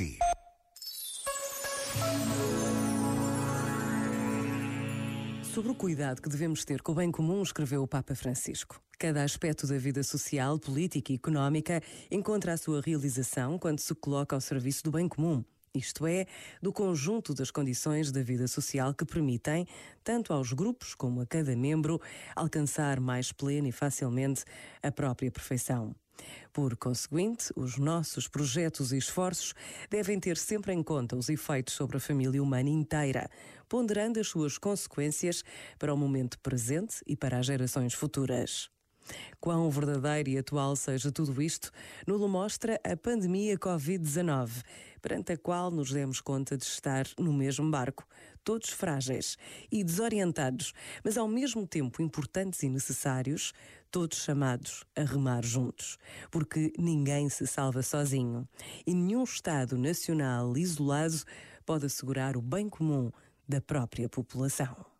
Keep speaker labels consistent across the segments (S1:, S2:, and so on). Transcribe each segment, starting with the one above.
S1: si.
S2: Sobre o cuidado que devemos ter com o bem comum, escreveu o Papa Francisco. Cada aspecto da vida social, política e económica encontra a sua realização quando se coloca ao serviço do bem comum, isto é, do conjunto das condições da vida social que permitem, tanto aos grupos como a cada membro, alcançar mais plena e facilmente a própria perfeição. Por conseguinte, os nossos projetos e esforços devem ter sempre em conta os efeitos sobre a família humana inteira, ponderando as suas consequências para o momento presente e para as gerações futuras. Quão verdadeiro e atual seja tudo isto, nulo mostra a pandemia Covid-19, perante a qual nos demos conta de estar no mesmo barco, todos frágeis e desorientados, mas ao mesmo tempo importantes e necessários, todos chamados a remar juntos. Porque ninguém se salva sozinho e nenhum Estado nacional isolado pode assegurar o bem comum da própria população.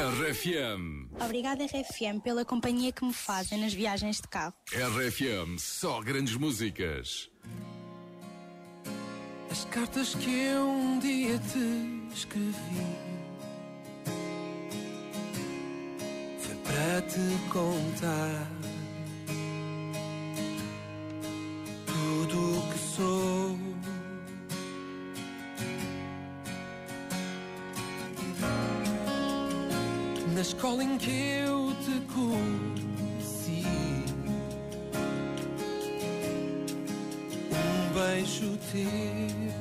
S3: RFM.
S4: Obrigada, RFM, pela companhia que me fazem nas viagens de carro.
S3: RFM, só grandes músicas.
S5: As cartas que eu um dia te escrevi foi para te contar escola em que eu te conheci, um beijo teu